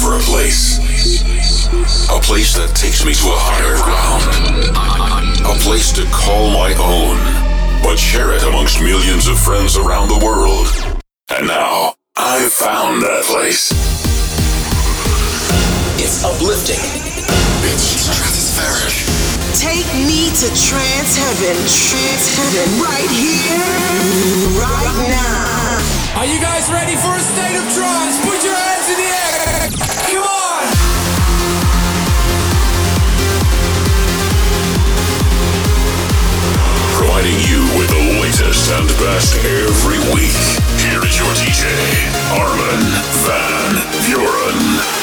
for a place. A place that takes me to a higher ground. A place to call my own, but share it amongst millions of friends around the world. And now, I've found that place. It's uplifting. It's stratospheric. Take me to trance heaven, trance heaven, right here, right now. Are you guys ready for a state of trance? Put your hands in the air. Come on. Providing you with the latest and best every week. Here is your DJ, Armin van Buuren.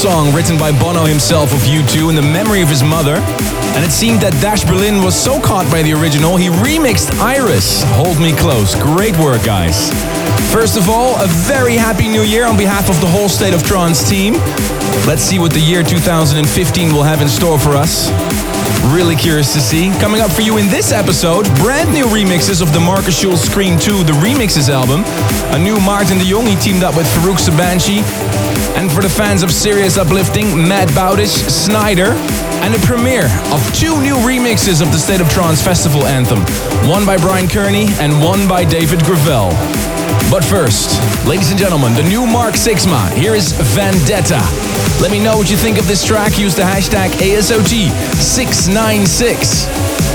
Song written by Bono himself of U2 in the memory of his mother. And it seemed that Dash Berlin was so caught by the original, he remixed Iris, Hold Me Close. Great work, guys. First of all, a very happy new year on behalf of the whole State of Trance team. Let's see what the year 2015 will have in store for us. Really curious to see. Coming up for you in this episode, brand new remixes of the Markus Schulz Scream 2, the Remixes album. A new Martin de Jong, teamed up with Farouk Sabanchi. And for the fans of serious uplifting, Matt Bowdish, Snyder. And the premiere of two new remixes of the State of Trance Festival anthem. One by Brian Kearney and one by David Gravell. But first, ladies and gentlemen, the new Mark Sixma. Here is Vendetta. Let me know what you think of this track. Use the hashtag ASOT696.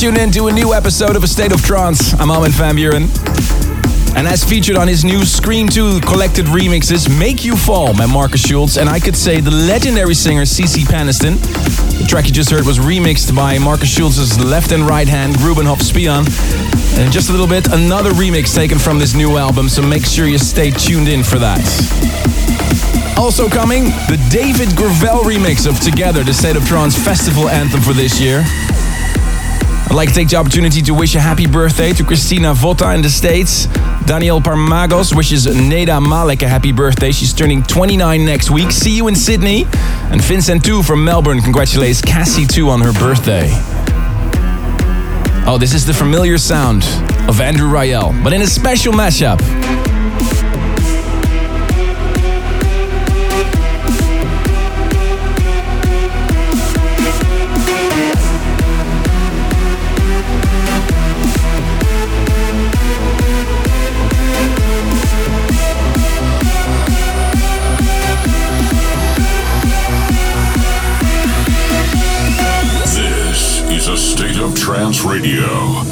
You're in to a new episode of A State of Trance. I'm Armin van Buuren. And as featured on his new Scream 2 collected remixes, Make You Fall by Markus Schulz, and I could say the legendary singer CeCe Peniston. The track you just heard was remixed by Markus Schulz's left and right hand, Ruben Grubenhof Spion. And in just a little bit, another remix taken from this new album, so make sure you stay tuned in for that. Also coming, the David Gravell remix of Together, the State of Trance festival anthem for this year. I'd like to take the opportunity to wish a happy birthday to Christina Vota in the States. Daniel Parmagos wishes Neda Malek a happy birthday. She's turning 29 next week. See you in Sydney. And Vincent 2 from Melbourne congratulates Cassie 2 on her birthday. Oh, this is the familiar sound of Andrew Rayel, but in a special mashup. Radio.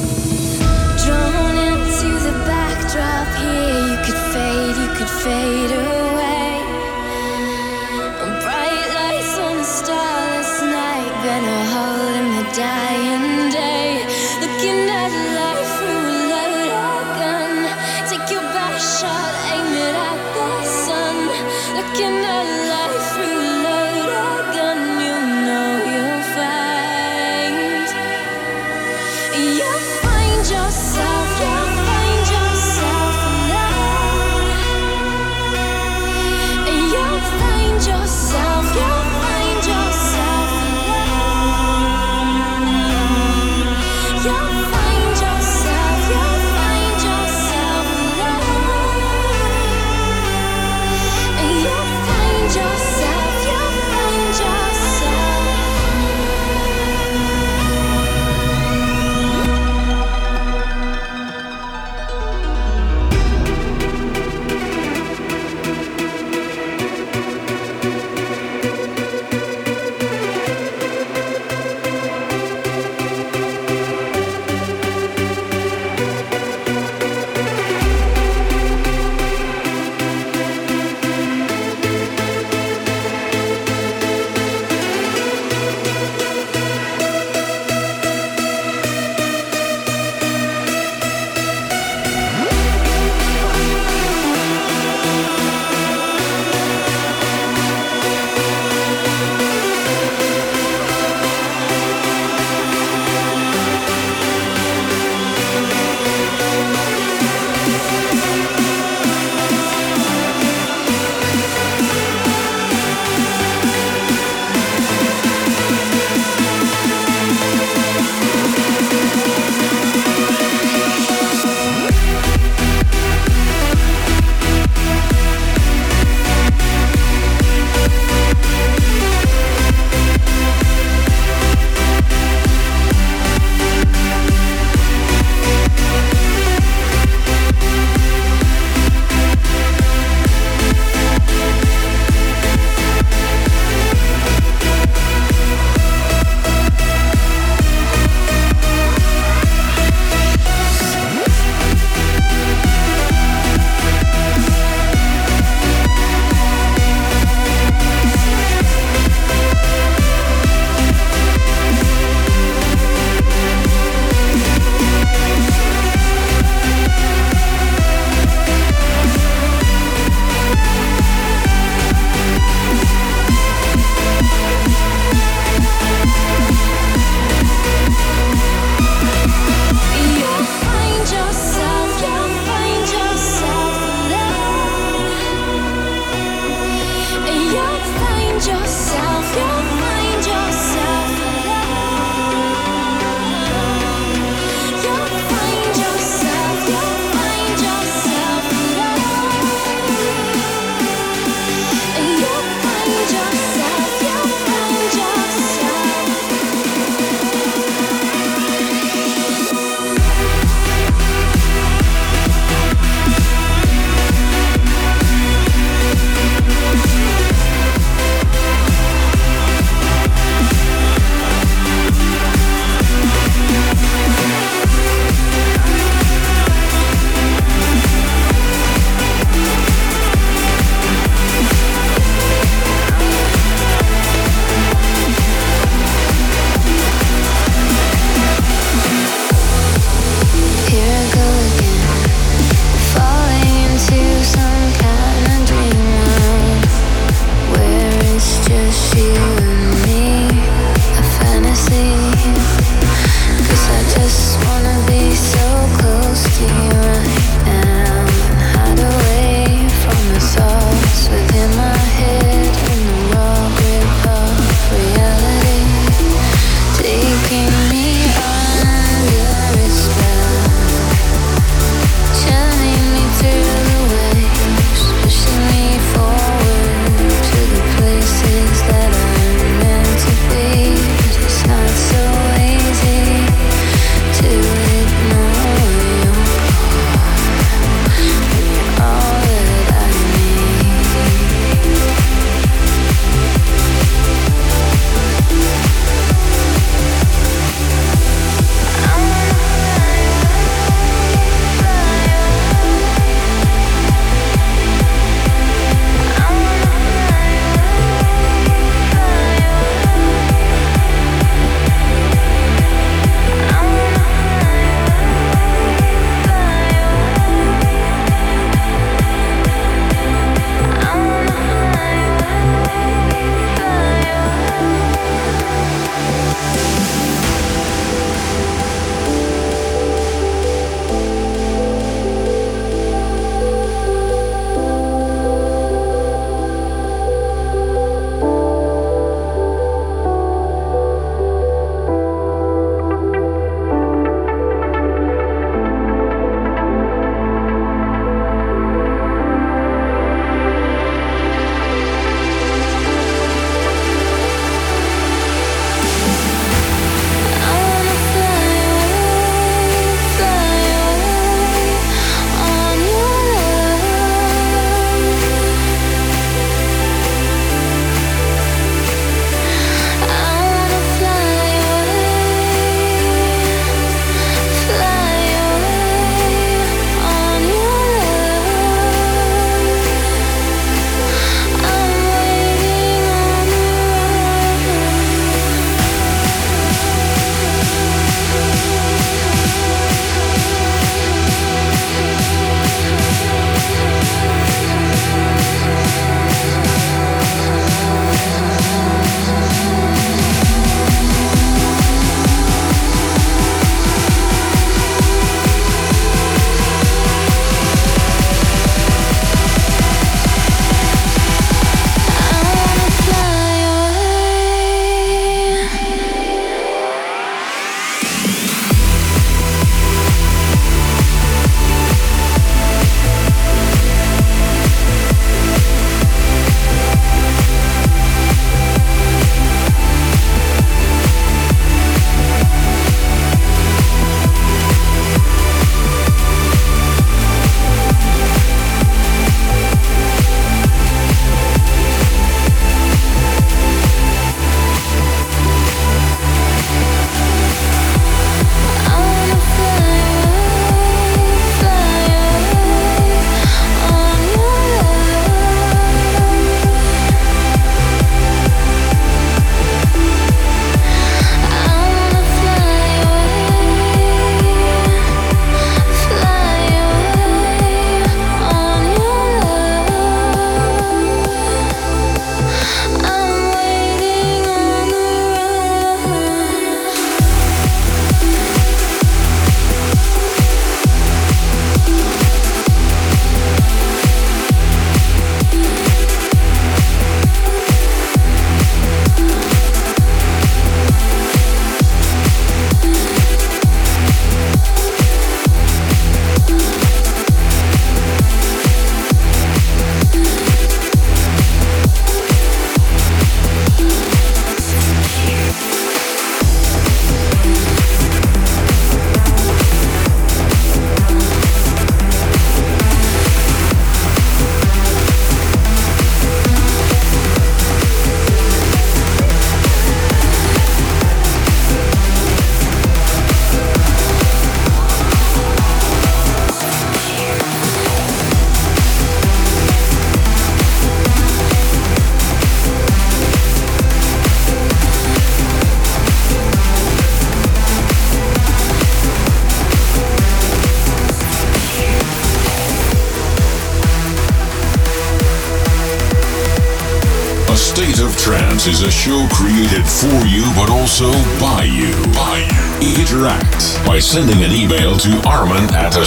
For you, but also by you. By you. Interact by sending an email to Armin at a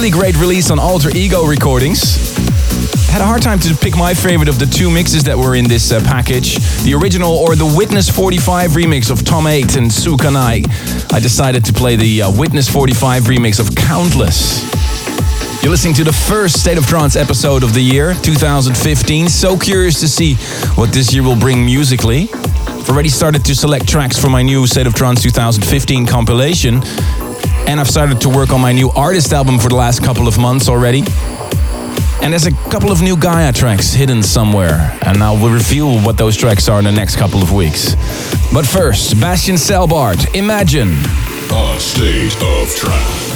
really great release on Alter Ego Recordings. Had a hard time to pick my favorite of the two mixes that were in this uh, package the original or the Witness 45 remix of Tom 8 and Sue Kanai. I decided to play the uh, Witness 45 remix of Countless. You're listening to the first State of Trance episode of the year, 2015. So curious to see what this year will bring musically. I've already started to select tracks for my new State of Trance 2015 compilation. And I've started to work on my new artist album for the last couple of months already. And there's a couple of new Gaia tracks hidden somewhere, and I will reveal what those tracks are in the next couple of weeks. But first, Bastian Salbart, Imagine. A state of trance.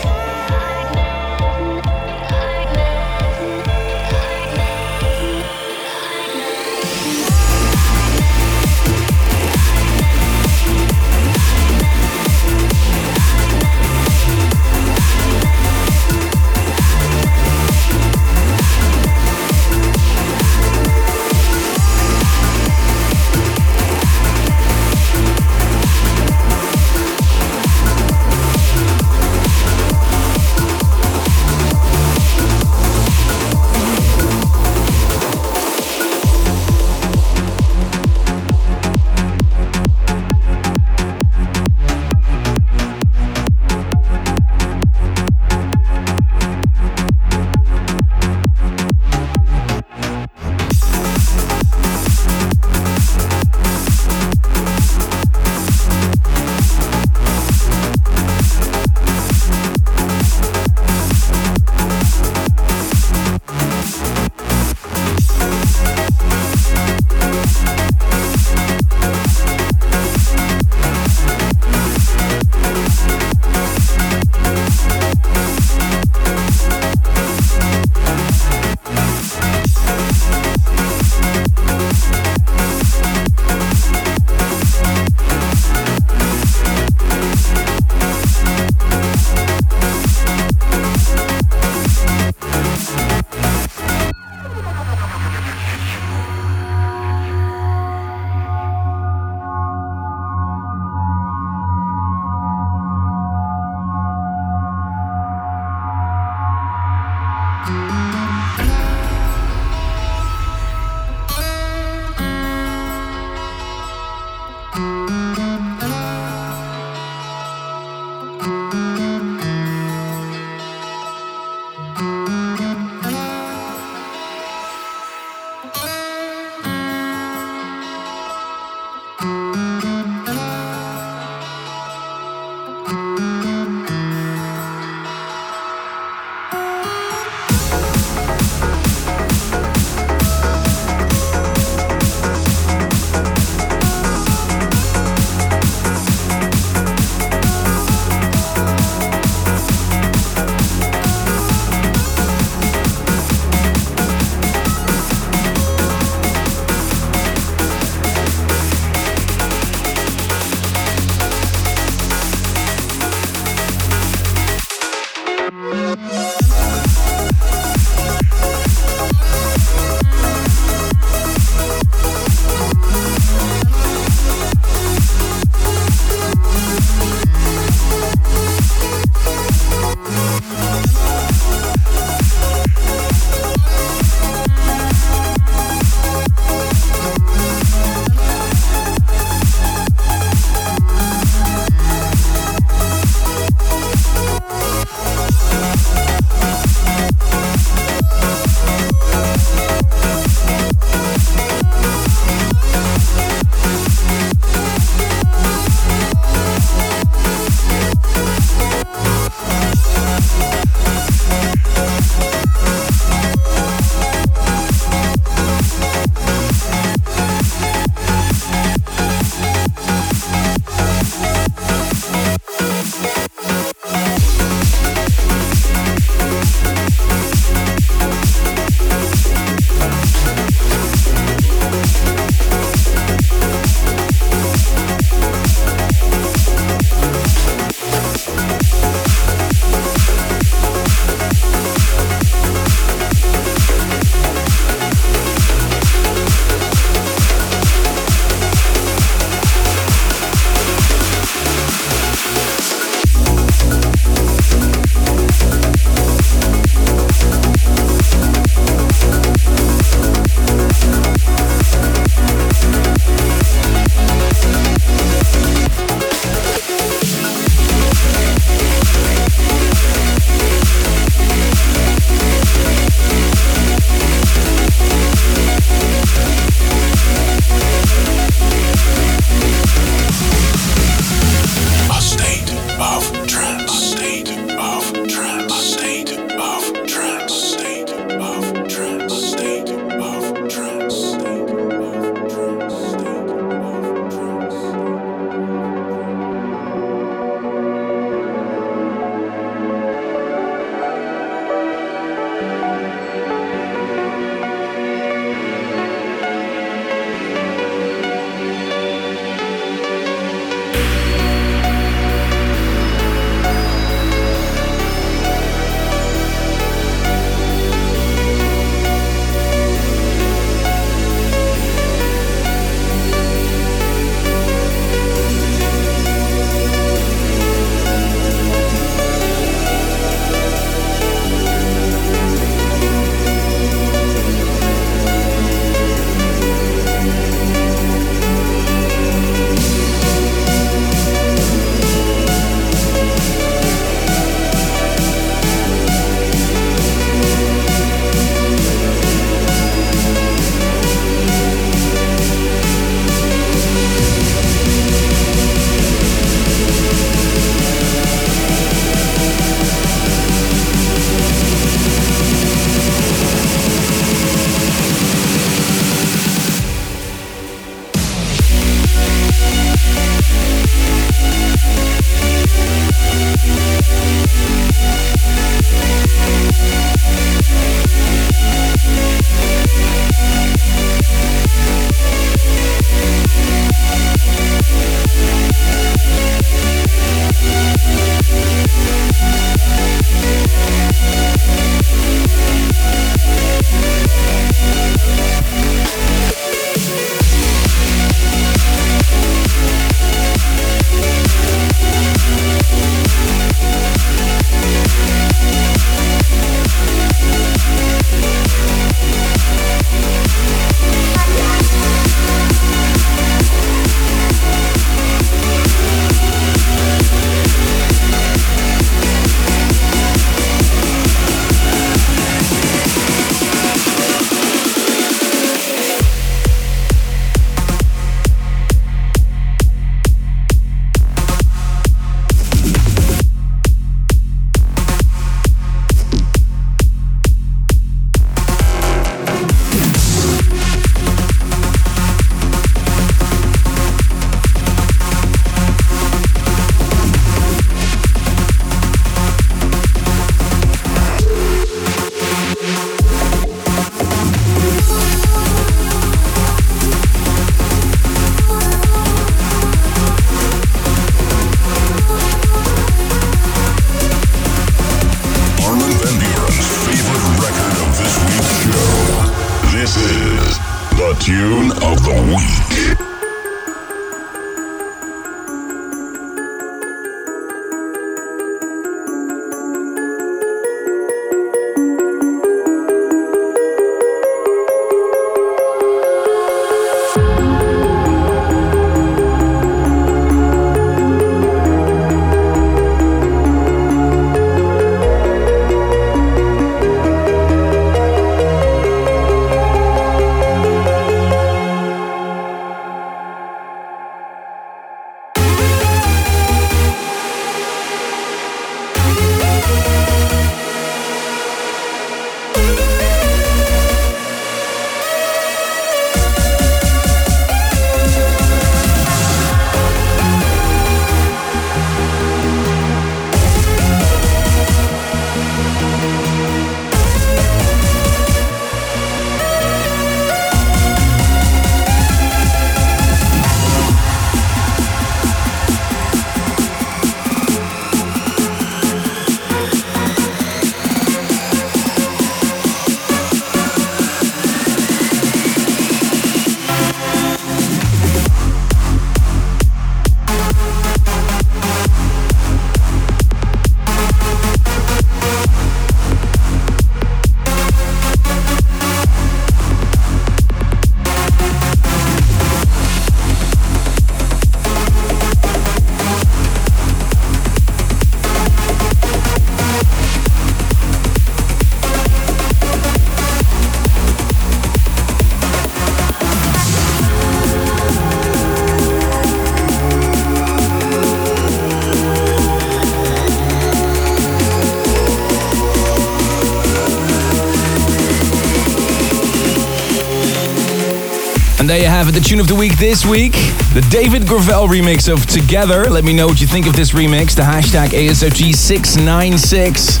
The tune of the week this week. The David Gravell remix of Together. Let me know what you think of this remix. The hashtag ASOT696.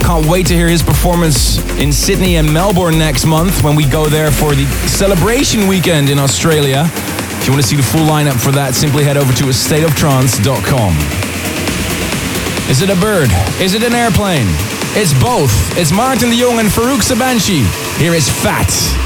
Can't wait to hear his performance in Sydney and Melbourne next month when we go there for the celebration weekend in Australia. If you want to see the full lineup for that, simply head over to astateoftrance.com. Is it a bird? Is it an airplane? It's both. It's Martin de Jong and Faruk Sabanci. Here is Fat.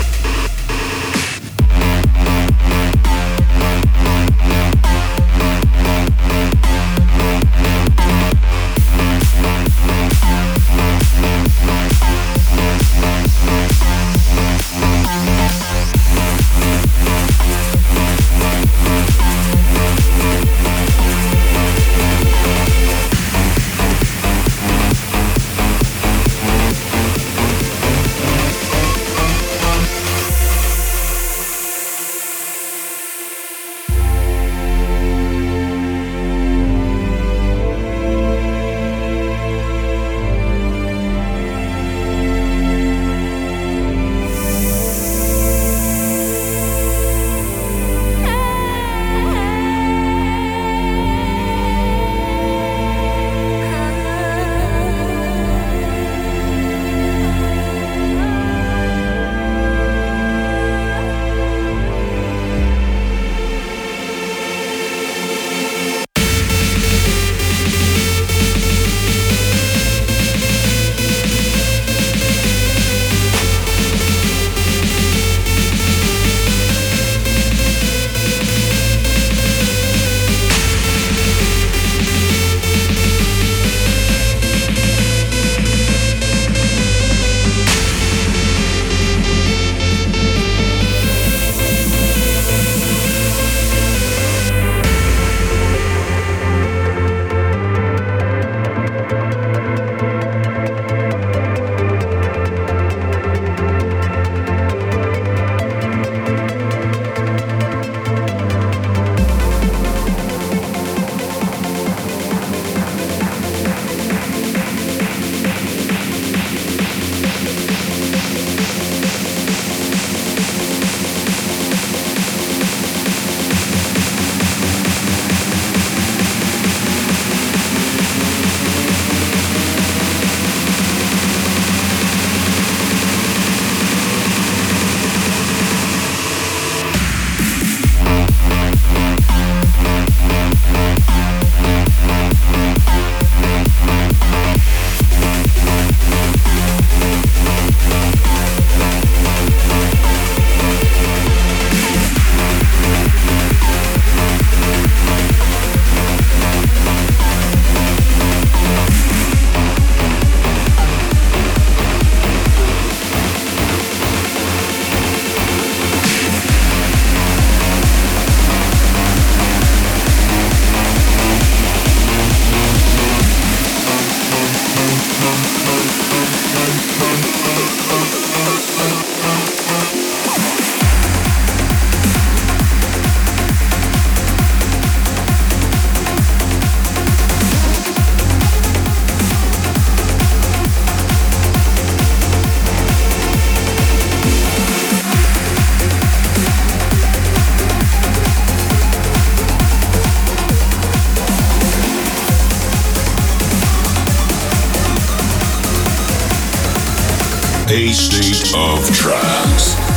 A state of trance.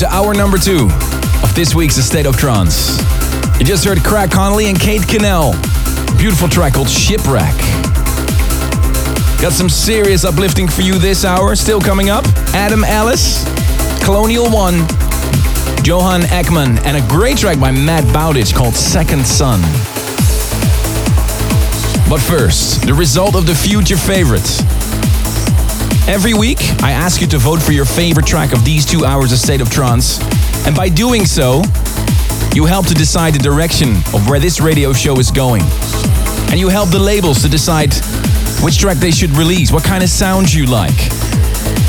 To hour number two of this week's State of Trance. You just heard Craig Connelly and Kate Cannell. Beautiful track called Shipwreck. Got some serious uplifting for you this hour. Still coming up Adam Ellis, Colonial One, Johan Ekman, and a great track by Matt Bowditch called Second Sun. But first, the result of the future favorites. Every week, I ask you to vote for your favorite track of these two hours of State of Trance. And by doing so, you help to decide the direction of where this radio show is going. And you help the labels to decide which track they should release, what kind of sound you like.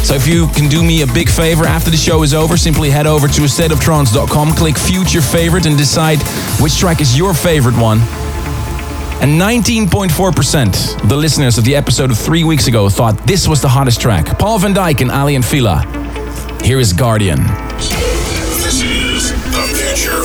So if you can do me a big favor after the show is over, simply head over to stateoftrance.com, click future favorite and decide which track is your favorite one. And 19.4% of the listeners of the episode of three weeks ago thought this was the hottest track. Paul van Dyk and Aly & Fila. Here is Guardian. This is the future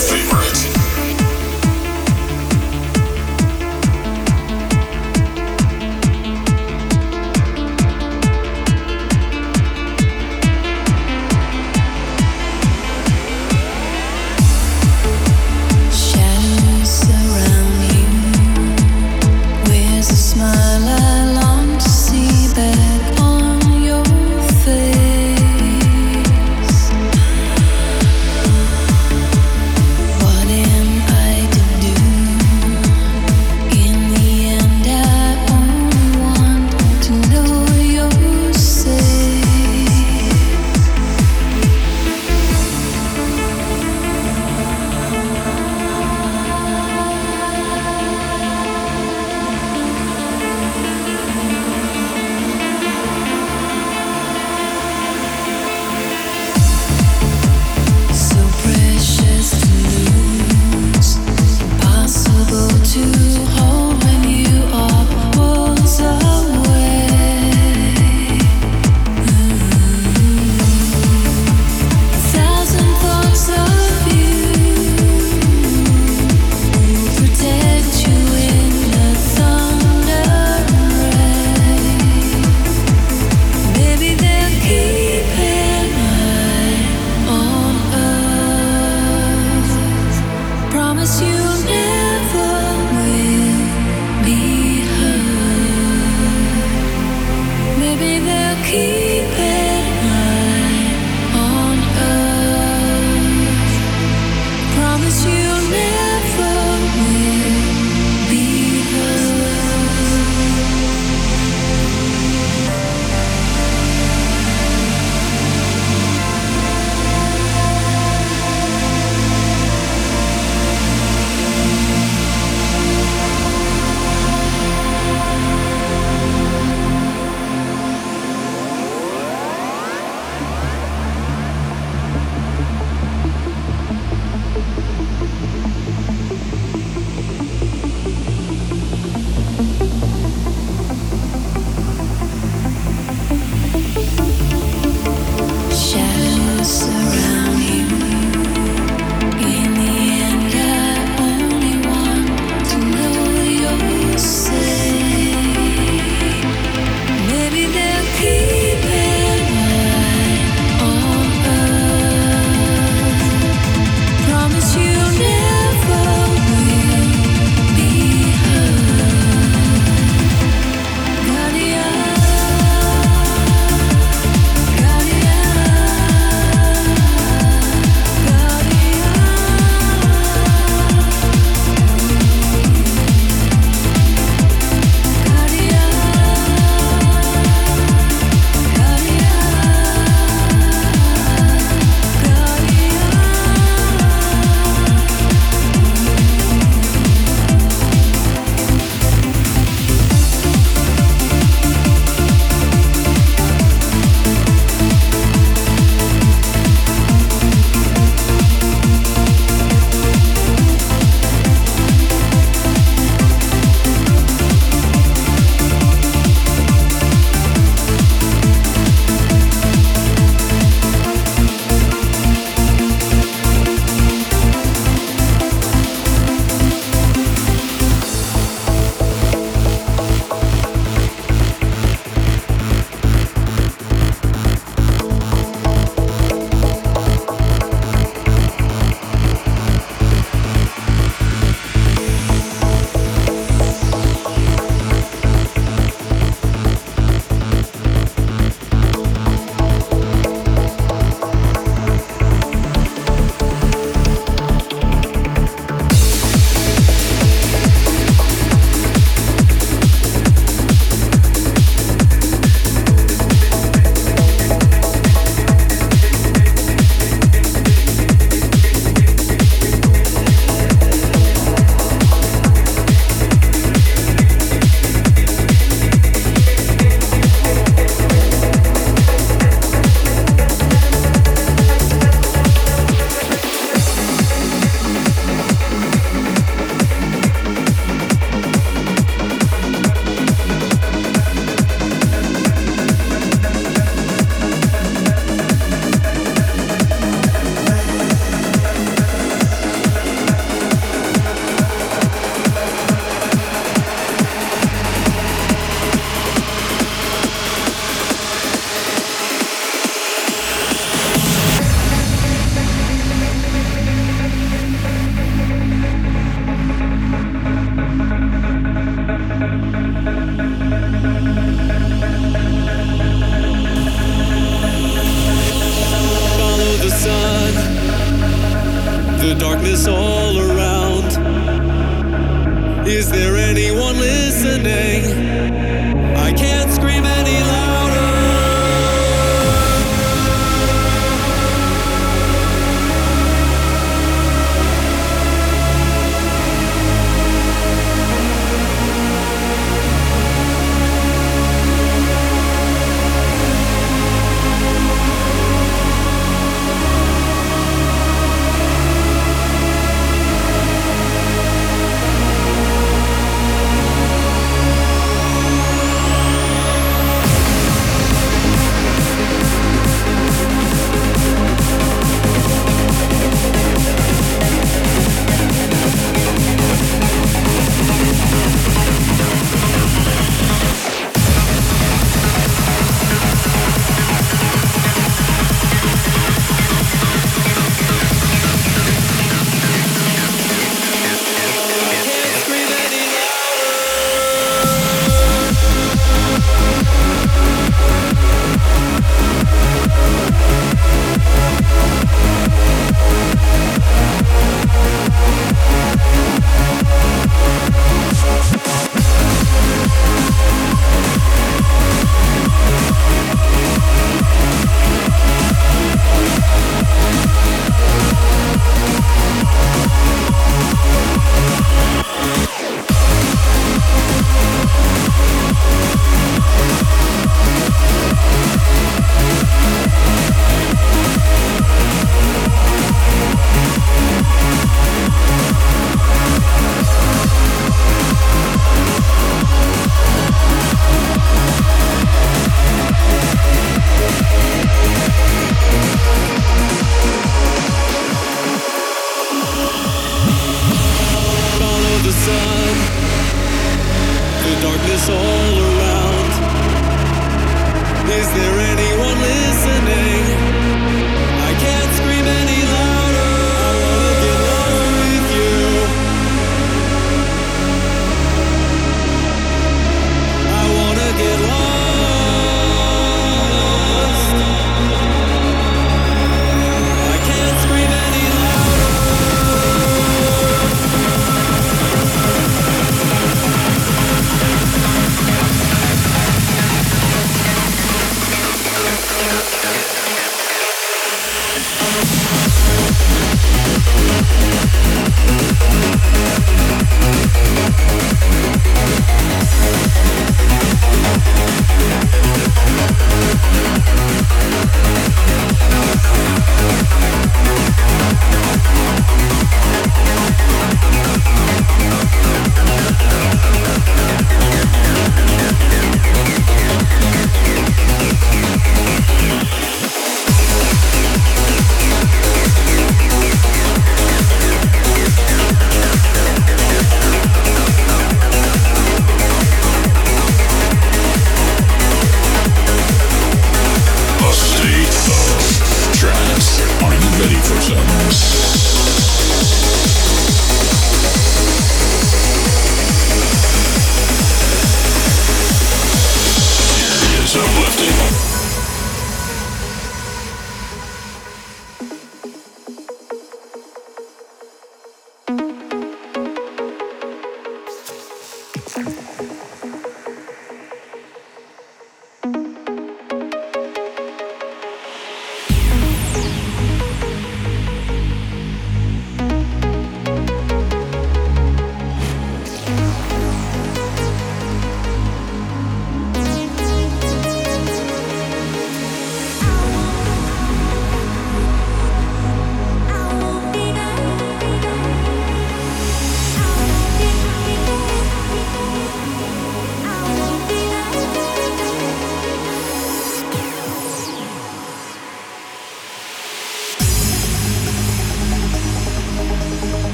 is this?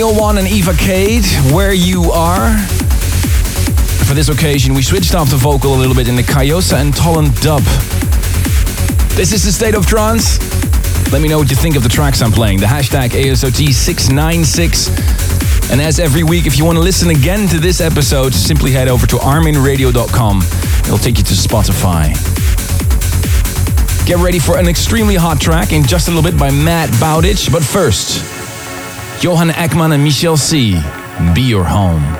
Daniel One and Eva Kate, Where You Are. For this occasion, we switched off the vocal a little bit in the Kayosa and Tolland dub. This is the State of Trance. Let me know what you think of the tracks I'm playing. The hashtag ASOT696. And as every week, if you want to listen again to this episode, simply head over to arminradio.com. It'll take you to Spotify. Get ready for an extremely hot track in just a little bit by Matt Bowditch. But first, Johan Ekman and Michel C. Be Your Home.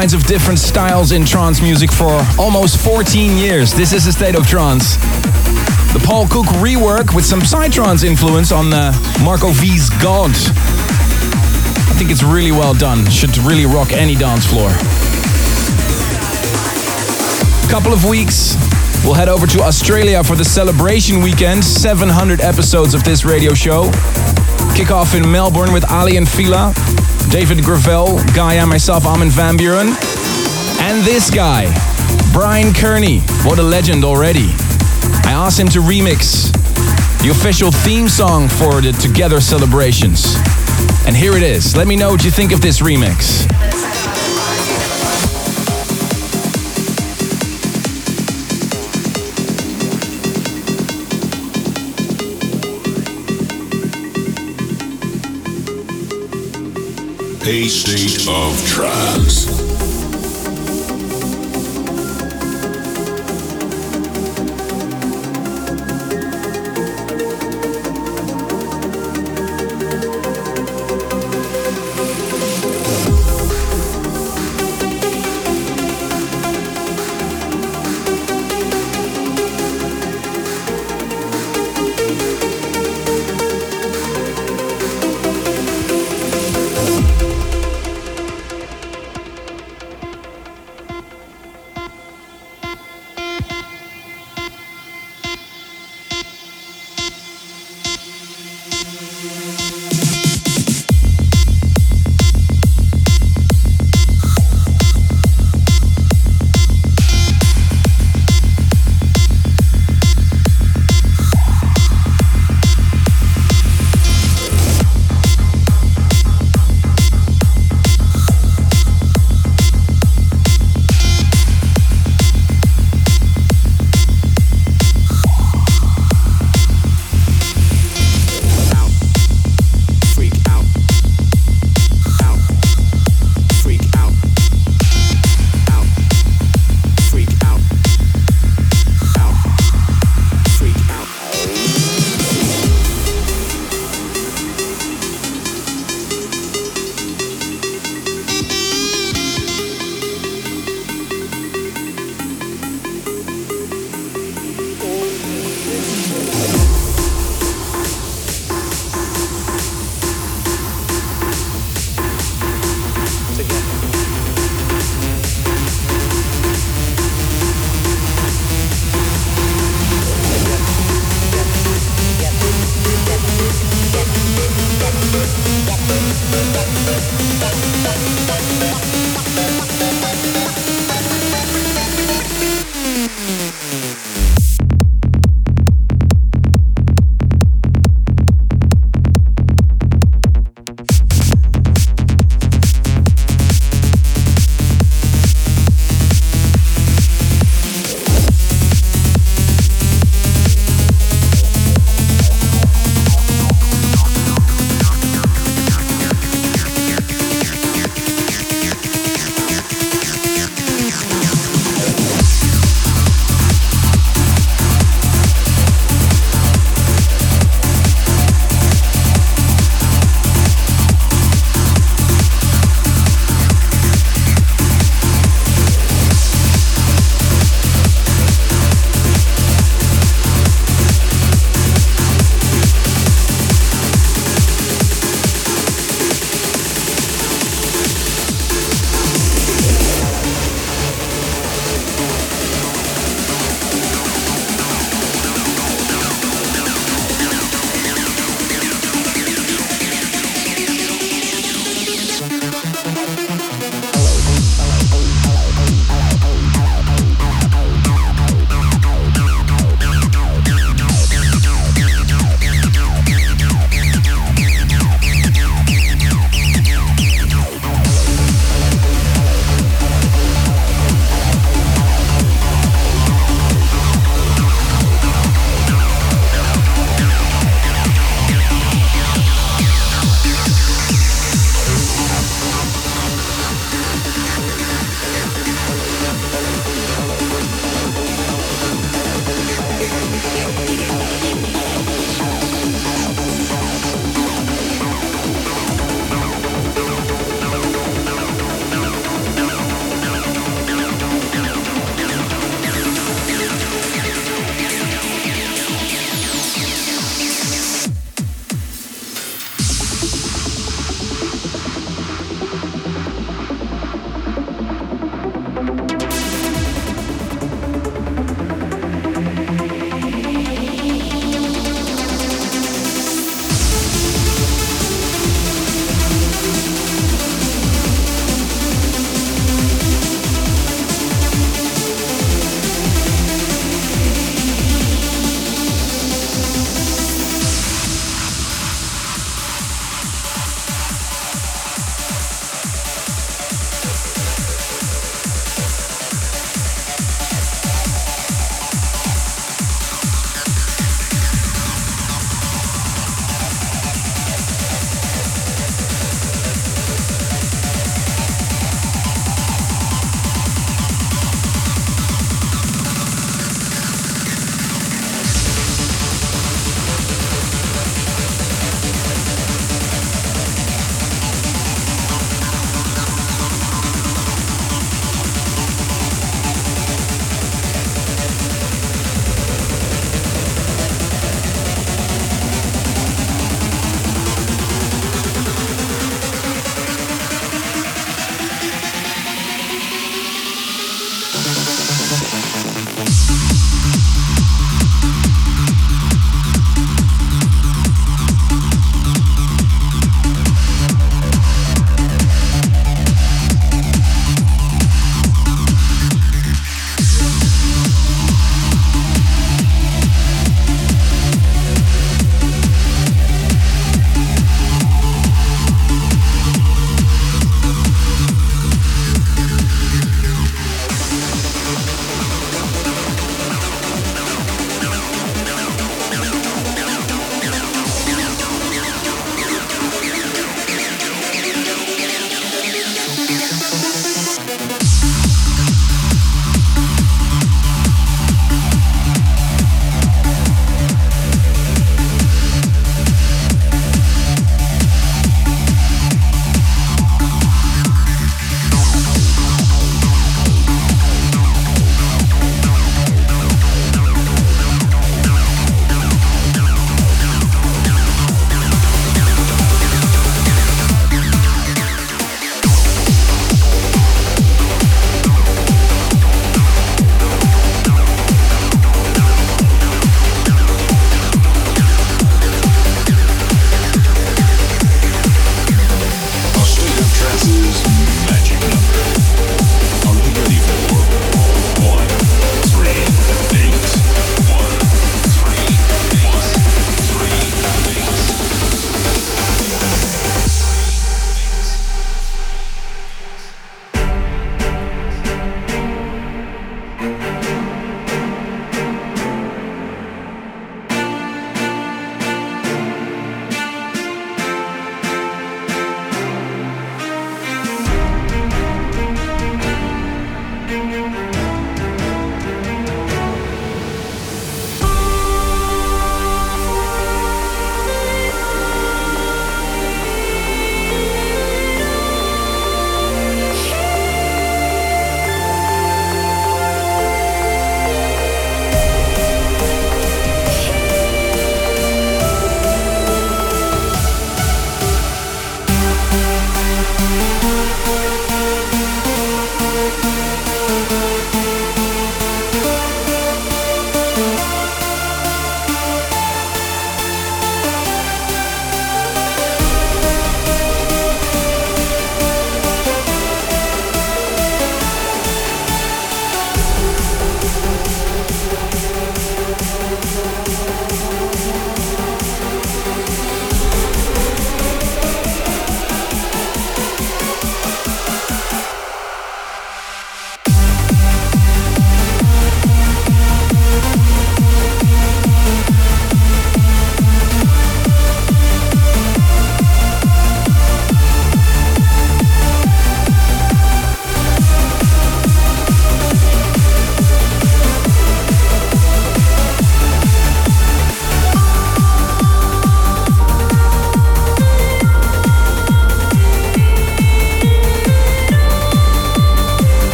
kinds of different styles in trance music for almost 14 years. This is a state of trance. The Paul Cook rework with some Psytrance influence on uh, Marco V's God. I think it's really well done. Should really rock any dance floor. Couple of weeks, we'll head over to Australia for the celebration weekend. 700 episodes of this radio show. Kick off in Melbourne with Aly and Fila. David Gravell, Guy and myself, Armin van Buuren. And this guy, Brian Kearney. What a legend already. I asked him to remix the official theme song for the Together celebrations. And here it is. Let me know what you think of this remix. A state of trance.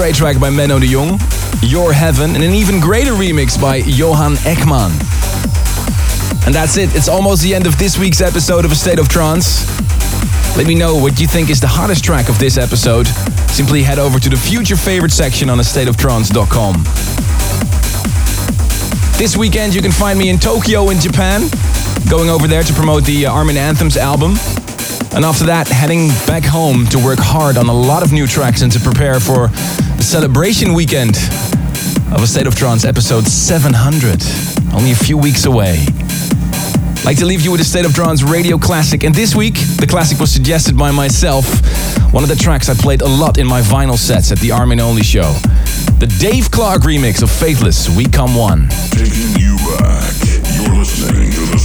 Great track by Menno de Jong, Your Heaven, and an even greater remix by Johan Ekman. And that's it. It's almost the end of this week's episode of A State of Trance. Let me know what you think is the hottest track of this episode. Simply head over to the future favorite section on astateoftrance.com. This weekend you can find me in Tokyo in Japan, going over there to promote the uh, Armin Anthems album. And after that, heading back home to work hard on a lot of new tracks and to prepare for celebration weekend of A State of Trance episode 700, only a few weeks away. I'd like to leave you with a State of Trance radio classic, and this week the classic was suggested by myself. One of the tracks I played a lot in my vinyl sets at the Armin Only show. The Dave Clarke remix of Faithless, We Come One. Taking you back. You're listening to the